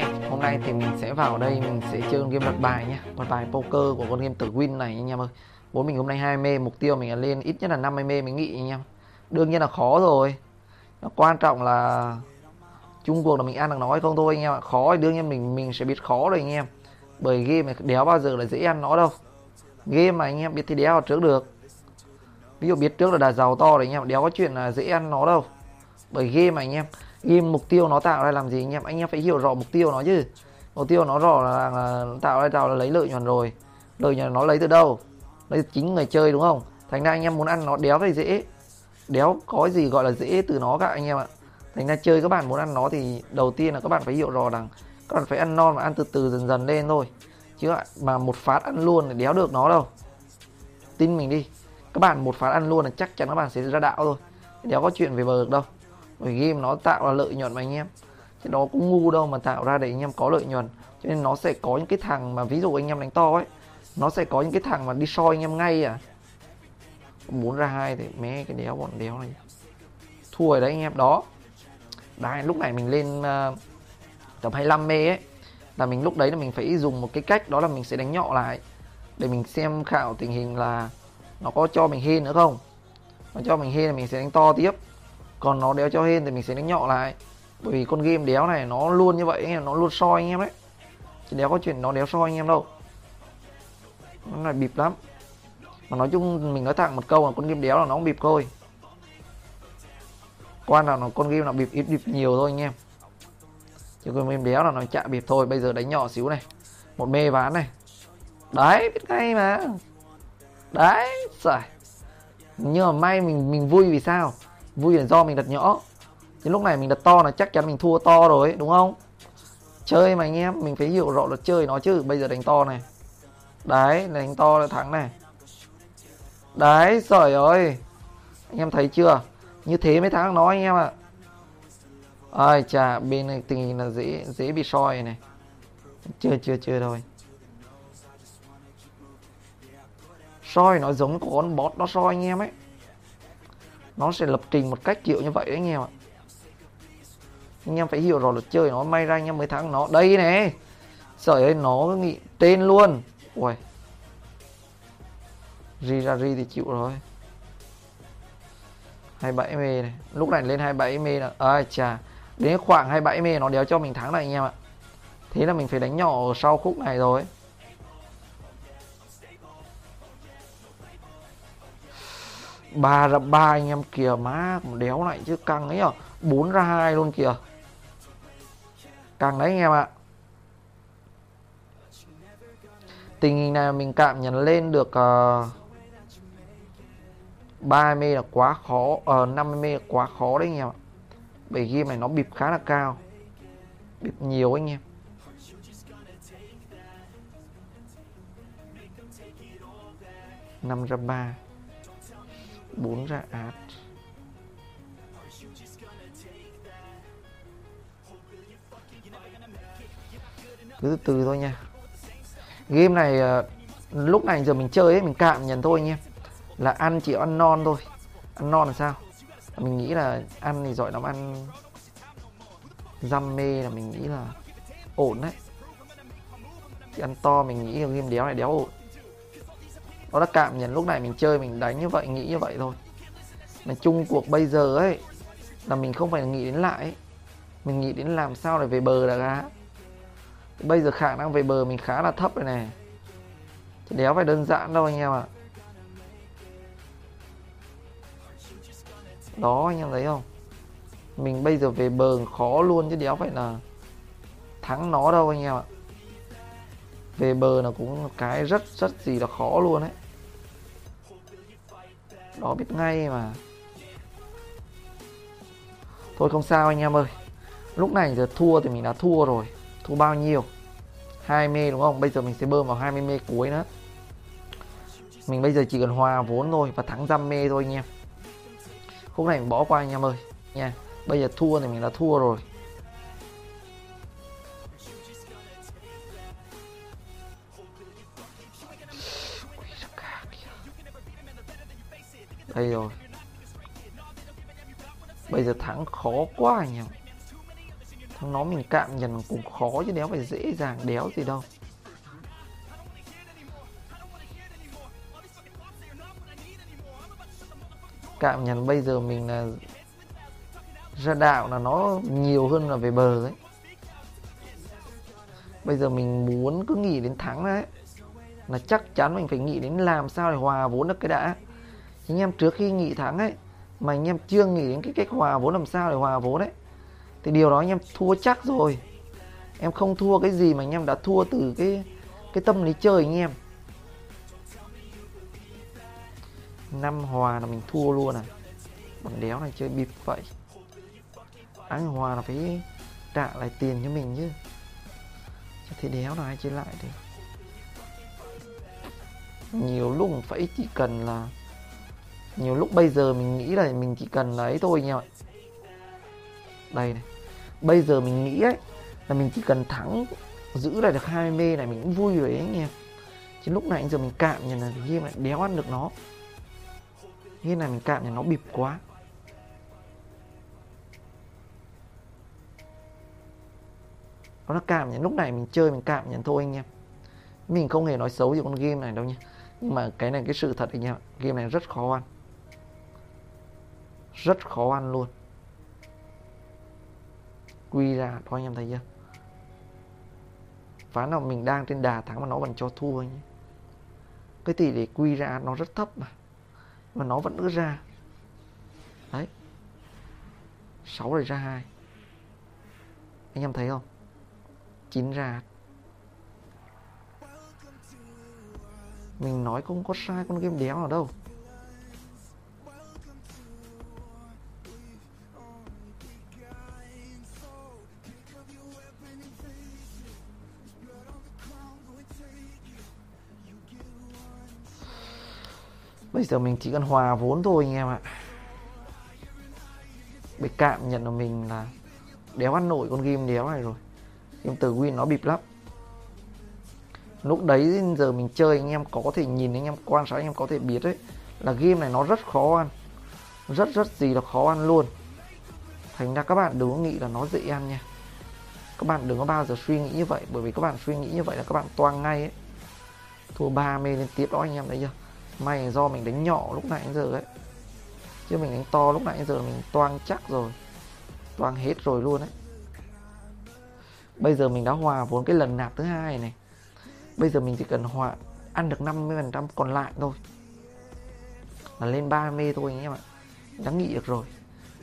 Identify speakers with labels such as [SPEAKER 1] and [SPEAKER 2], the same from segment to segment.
[SPEAKER 1] em Hôm nay thì mình sẽ vào đây, mình sẽ chơi con game đặt bài nhé Lật bài poker của con game tử win này anh em ơi. Bố mình hôm nay 2 mê, Mục tiêu mình là lên ít nhất là 50 mê mình nghĩ anh em. Đương nhiên là khó rồi. Nó quan trọng là chung cuộc là mình ăn được nói không thôi anh em ạ. Khó thì đương nhiên mình mình sẽ biết khó rồi anh em. Bởi game này đéo bao giờ là dễ ăn nó đâu. Game mà anh em biết thì đéo vào trước được. Ví dụ biết trước là đã giàu to rồi anh em Đéo có chuyện là dễ ăn nó đâu. Bởi game mà anh em game mục tiêu nó tạo ra làm gì anh em? Anh em phải hiểu rõ mục tiêu nó chứ. Mục tiêu nó rõ là, là tạo ra tạo là lấy lợi nhuận rồi. Lợi nhuận nó lấy từ đâu? Lấy chính người chơi đúng không? Thành ra anh em muốn ăn nó đéo thì dễ. Đéo có gì gọi là dễ từ nó cả anh em ạ. Thành ra chơi các bạn muốn ăn nó thì đầu tiên là các bạn phải hiểu rõ rằng các bạn phải ăn non và ăn từ từ dần dần lên thôi. Chứ mà một phát ăn luôn thì đéo được nó đâu. Tin mình đi. Các bạn một phát ăn luôn là chắc chắn các bạn sẽ ra đạo thôi. Đéo có chuyện về bờ được đâu bởi game nó tạo ra lợi nhuận mà anh em. Chứ nó cũng ngu đâu mà tạo ra để anh em có lợi nhuận. Cho nên nó sẽ có những cái thằng mà ví dụ anh em đánh to ấy nó sẽ có những cái thằng mà đi soi anh em ngay à. Muốn ra hai thì mé cái đéo bọn đéo này. Thua rồi đấy anh em đó. Đấy lúc này mình lên uh, tầm 25 mê ấy là mình lúc đấy là mình phải dùng một cái cách đó là mình sẽ đánh nhọ lại để mình xem khảo tình hình là nó có cho mình hên nữa không. Nó cho mình hên là mình sẽ đánh to tiếp còn nó đéo cho hên thì mình sẽ đánh nhọ lại. Bởi vì con game đéo này nó luôn như vậy anh em nó luôn soi anh em đấy chứ đéo có chuyện nó đéo soi anh em đâu. Nó là bịp lắm. Mà nói chung mình nói thẳng một câu là con game đéo là nó cũng bịp thôi. Quan là nó, con game là bịp, ít bịp nhiều thôi anh em. Chứ con game đéo là nó chạ bịp thôi. Bây giờ đánh nhỏ xíu này. Một mê ván này. Đấy, biết ngay mà. Đấy trời nhưng mà may mình mình vui vì sao? Vui là do mình đặt nhỏ. Nhưng lúc này mình đặt to là chắc chắn mình thua to rồi đúng không? Chơi mà anh em, mình phải hiểu rõ luật chơi nó chứ. Bây giờ đánh to này. Đấy, đánh to là thắng này. Đấy giỏi ơi. Anh em thấy chưa? Như thế mới thắng nó anh em ạ. À. ai chà, bên này tình hình là dễ dễ bị soi này. Chưa chưa chưa thôi. Soi nó giống con bot nó soi anh em ấy nó sẽ lập trình một cách kiểu như vậy đấy anh em ạ. Anh em phải hiểu rõ luật chơi nó, may ra anh em mới thắng nó. Đây này sợi ơi, nó nghĩ tên luôn. Ui ri ra ri thì chịu rồi. 27 mê này. Lúc này lên 27 mê là ai chà. Đến khoảng 27 mê nó đéo cho mình thắng này anh em ạ. Thế là mình phải đánh nhỏ ở sau khúc này rồi. Ba ra ba anh em kìa má một đéo lại chứ căng ấy à? 4 ra hai luôn kìa. Căng đấy anh em ạ. Tình hình này mình cảm nhận lên được ờ, uh, 30 là quá khó uh, ờ, 50 là quá khó đấy anh em ạ. Bởi game này nó bịp khá là cao. Bịp nhiều anh em. Năm ra ba. 4 ra át. Cứ từ từ thôi nha. Game này ờ, lúc này giờ mình chơi ấy, mình cảm nhận thôi nha. Là ăn chỉ ăn non thôi. Ăn non là sao? Mình nghĩ là ăn thì giỏi lắm, ăn dăm mê là mình nghĩ là ổn đấy. Chỉ ăn to mình nghĩ là game đéo này đéo ổn nó đã cảm nhận lúc này mình chơi mình đánh như vậy, nghĩ như vậy thôi. Mà chung cuộc bây giờ ấy, là mình không phải nghĩ đến lại ấy. mình nghĩ đến làm sao để về bờ đã ra. Bây giờ khả năng về bờ mình khá là thấp rồi này chứ đéo phải đơn giản đâu anh em ạ. À. đó, anh em thấy không? Mình bây giờ về bờ khó luôn chứ đéo phải là thắng nó đâu anh em ạ. Về bờ là cũng cái rất rất gì là khó luôn đấy đó, biết ngay mà. Thôi, không sao anh em ơi. Lúc này giờ thua thì mình đã thua rồi. Thua bao nhiêu? 20 mê đúng không? Bây giờ mình sẽ bơm vào 20 mê cuối nữa. Mình bây giờ chỉ cần hòa vốn thôi và thắng dăm mê thôi anh em. Khúc này mình bỏ qua anh em ơi. Nha. Bây giờ thua thì mình đã thua rồi. Đây rồi. Bây giờ thắng khó quá anh em. Thằng nó mình cạm nhận cũng khó chứ đéo phải dễ dàng đéo gì đâu. Cạm nhận bây giờ mình là ra đạo là nó nhiều hơn là về bờ đấy. bây giờ mình muốn cứ nghĩ đến thắng đấy. Là chắc chắn mình phải nghĩ đến làm sao để hòa vốn được cái đã anh em trước khi nghỉ thắng ấy, mà anh em chưa nghĩ đến cái cách hòa vốn làm sao để hòa vốn đấy thì điều đó anh em thua chắc rồi. Em không thua cái gì mà anh em đã thua từ cái cái tâm lý chơi anh em. Năm hòa là mình thua luôn à. Bằng đéo này chơi bịp vậy. Ăn hòa là phải trả lại tiền cho mình chứ. Chứ thế đéo nào ai chơi lại được. Nhiều lúc phải chỉ cần là nhiều lúc bây giờ mình nghĩ là mình chỉ cần lấy thôi nha đây này. Bây giờ mình nghĩ ấy, là mình chỉ cần thắng, giữ lại được 20 mê này mình cũng vui rồi ấy anh em. Chứ lúc này giờ mình cạm như là game lại đéo ăn được nó. Game này mình cạm nhà nó bịp quá. Nó cảm nhận lúc này mình chơi mình cảm nhận thôi anh em. Mình không hề nói xấu gì con game này đâu nha. Nhưng mà cái này cái sự thật anh em game này rất khó ăn rất khó ăn luôn. Quy ra, thôi anh em thấy chưa? Ván nào mình đang trên đà thắng mà nó vẫn cho thua nhé. Cái tỷ lệ quy ra nó rất thấp mà mà nó vẫn cứ ra. Đấy. 6 rồi ra hai. Anh em thấy không? Chín ra. Mình nói không có sai con game đéo nào đâu. Bây giờ mình chỉ cần hòa vốn thôi anh em ạ. Bị cạm nhận là mình là Đéo ăn nổi con game đéo này rồi. Game từ win nó bịp lắm. Lúc đấy giờ mình chơi anh em có thể nhìn anh em, quan sát anh em có thể biết đấy Là game này nó rất khó ăn. Rất rất gì là khó ăn luôn. Thành ra các bạn đừng có nghĩ là nó dễ ăn nha. Các bạn đừng có bao giờ suy nghĩ như vậy, Bởi vì các bạn suy nghĩ như vậy là các bạn toang ngay ấy. Thua ba mê lên tiếp đó anh em thấy chưa? May do mình đánh nhỏ lúc nãy đến giờ ấy. Chứ mình đánh to lúc nãy đến giờ mình toang chắc rồi. Toang hết rồi luôn đấy bây giờ mình đã hòa vốn cái lần nạp thứ hai này. Bây giờ mình chỉ cần hòa, ăn được 50 phần trăm còn lại thôi. Là lên 30 thôi anh em ạ đã nghĩ được rồi.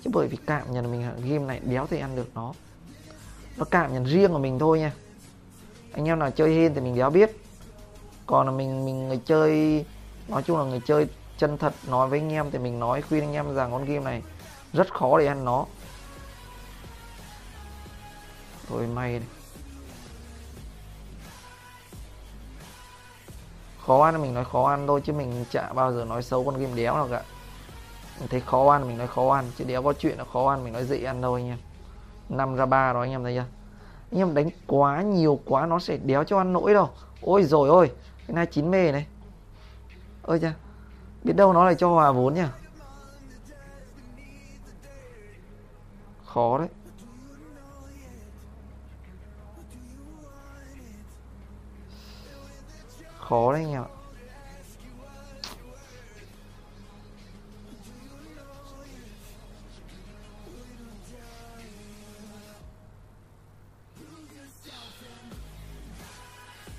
[SPEAKER 1] Chứ bởi vì cảm nhận mình game này đéo thể ăn được nó. Nó cảm nhận riêng của mình thôi nha. Anh em nào chơi hên thì mình đéo biết. Còn là mình mình người chơi nói chung là người chơi chân thật, nói với anh em thì mình nói, khuyên anh em rằng con game này rất khó để ăn nó. Thôi may này khó ăn mình nói khó ăn thôi, chứ mình chả bao giờ nói xấu con game đéo nào cả. Mình thấy khó ăn mình nói khó ăn, chứ đéo có chuyện là khó ăn mình nói dễ ăn đâu anh em. Năm ra ba đó anh em thấy chưa? Anh em đánh quá nhiều quá nó sẽ đéo cho ăn nỗi đâu. Ôi rồi ôi cái này chín mê này ơi cha biết đâu nó lại cho hòa vốn nhỉ? Khó đấy. Khó đấy anh em ạ.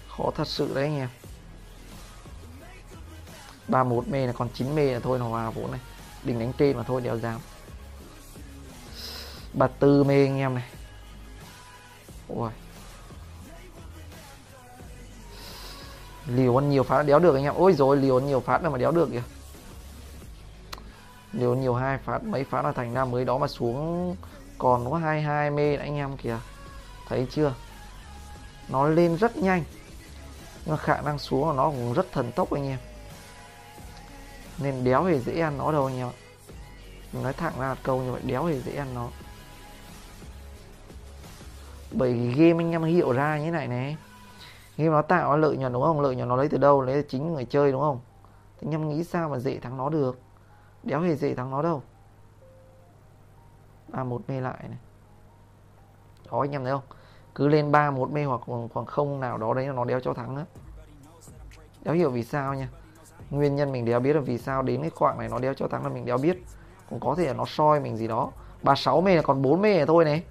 [SPEAKER 1] Khó thật sự đấy anh em. 31 mê là còn 9 mê là thôi, nó hòa vốn này. Đỉnh đánh trên mà thôi đéo dám 34 mê anh em này. Ui liều ăn nhiều phát đéo được anh em. Ôi rồi liều ăn nhiều phát là mà đéo được kìa. Liều nhiều hai phát, mấy phát là thành ra mới đó mà xuống. Còn có 22 mê anh em kìa. Thấy chưa? Nó lên rất nhanh. Nhưng mà khả năng xuống của nó cũng rất thần tốc anh em nên đéo hề dễ ăn nó đâu anh em ạ. Nói thẳng ra câu như vậy đéo hề dễ ăn nó. Bởi vì game anh em hiểu ra như này này. Game nó tạo lợi nhuận đúng không? Lợi nhuận nó lấy từ đâu? Lấy từ chính người chơi đúng không? Thì anh em nghĩ sao mà dễ thắng nó được? Đéo hề dễ thắng nó đâu? ba một mê lại này. Đó anh em thấy không? Cứ lên ba một mê hoặc khoảng không nào đó đấy nó đéo cho thắng á. Đéo hiểu vì sao nha nguyên nhân mình đéo biết là vì sao? Đến cái khoảng này nó đéo cho thắng là mình đéo biết. Cũng có thể là nó soi mình gì đó. 36 mê là còn 4 mê thôi này.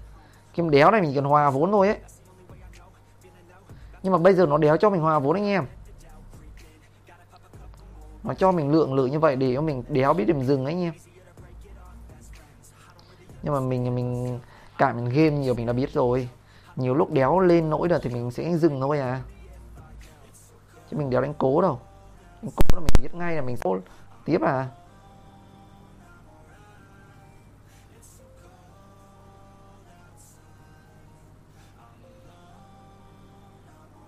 [SPEAKER 1] Kim đéo này mình cần hòa vốn thôi ấy. Nhưng mà bây giờ nó đéo cho mình hòa vốn anh em. Nó cho mình lượng lượng như vậy để cho mình đéo biết điểm dừng ấy anh em. Nhưng mà mình mình cả mình game nhiều mình đã biết rồi. Nhiều lúc đéo lên nỗi rồi thì mình sẽ dừng thôi à. Chứ mình đéo đánh cố đâu cố là mình biết ngay là mình cố tiếp à?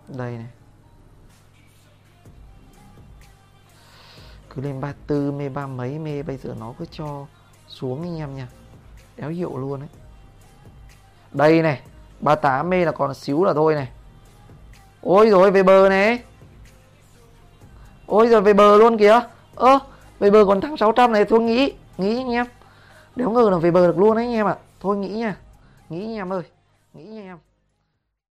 [SPEAKER 1] Đây này. Cứ lên 34 mê ba mấy, mê bây giờ nó cứ cho xuống anh em nha. Đéo hiệu luôn đấy đây này 38 mê là còn xíu là thôi này. Ôi rồi về bờ này ôi rồi về bờ luôn kìa. Ơ, về bờ còn thắng 600 này, thôi nghĩ nghĩ anh em. Đéo ngờ là về bờ được luôn đấy anh em ạ. À. thôi nghĩ nha. Nghĩ anh em ơi. Nghĩ nha em.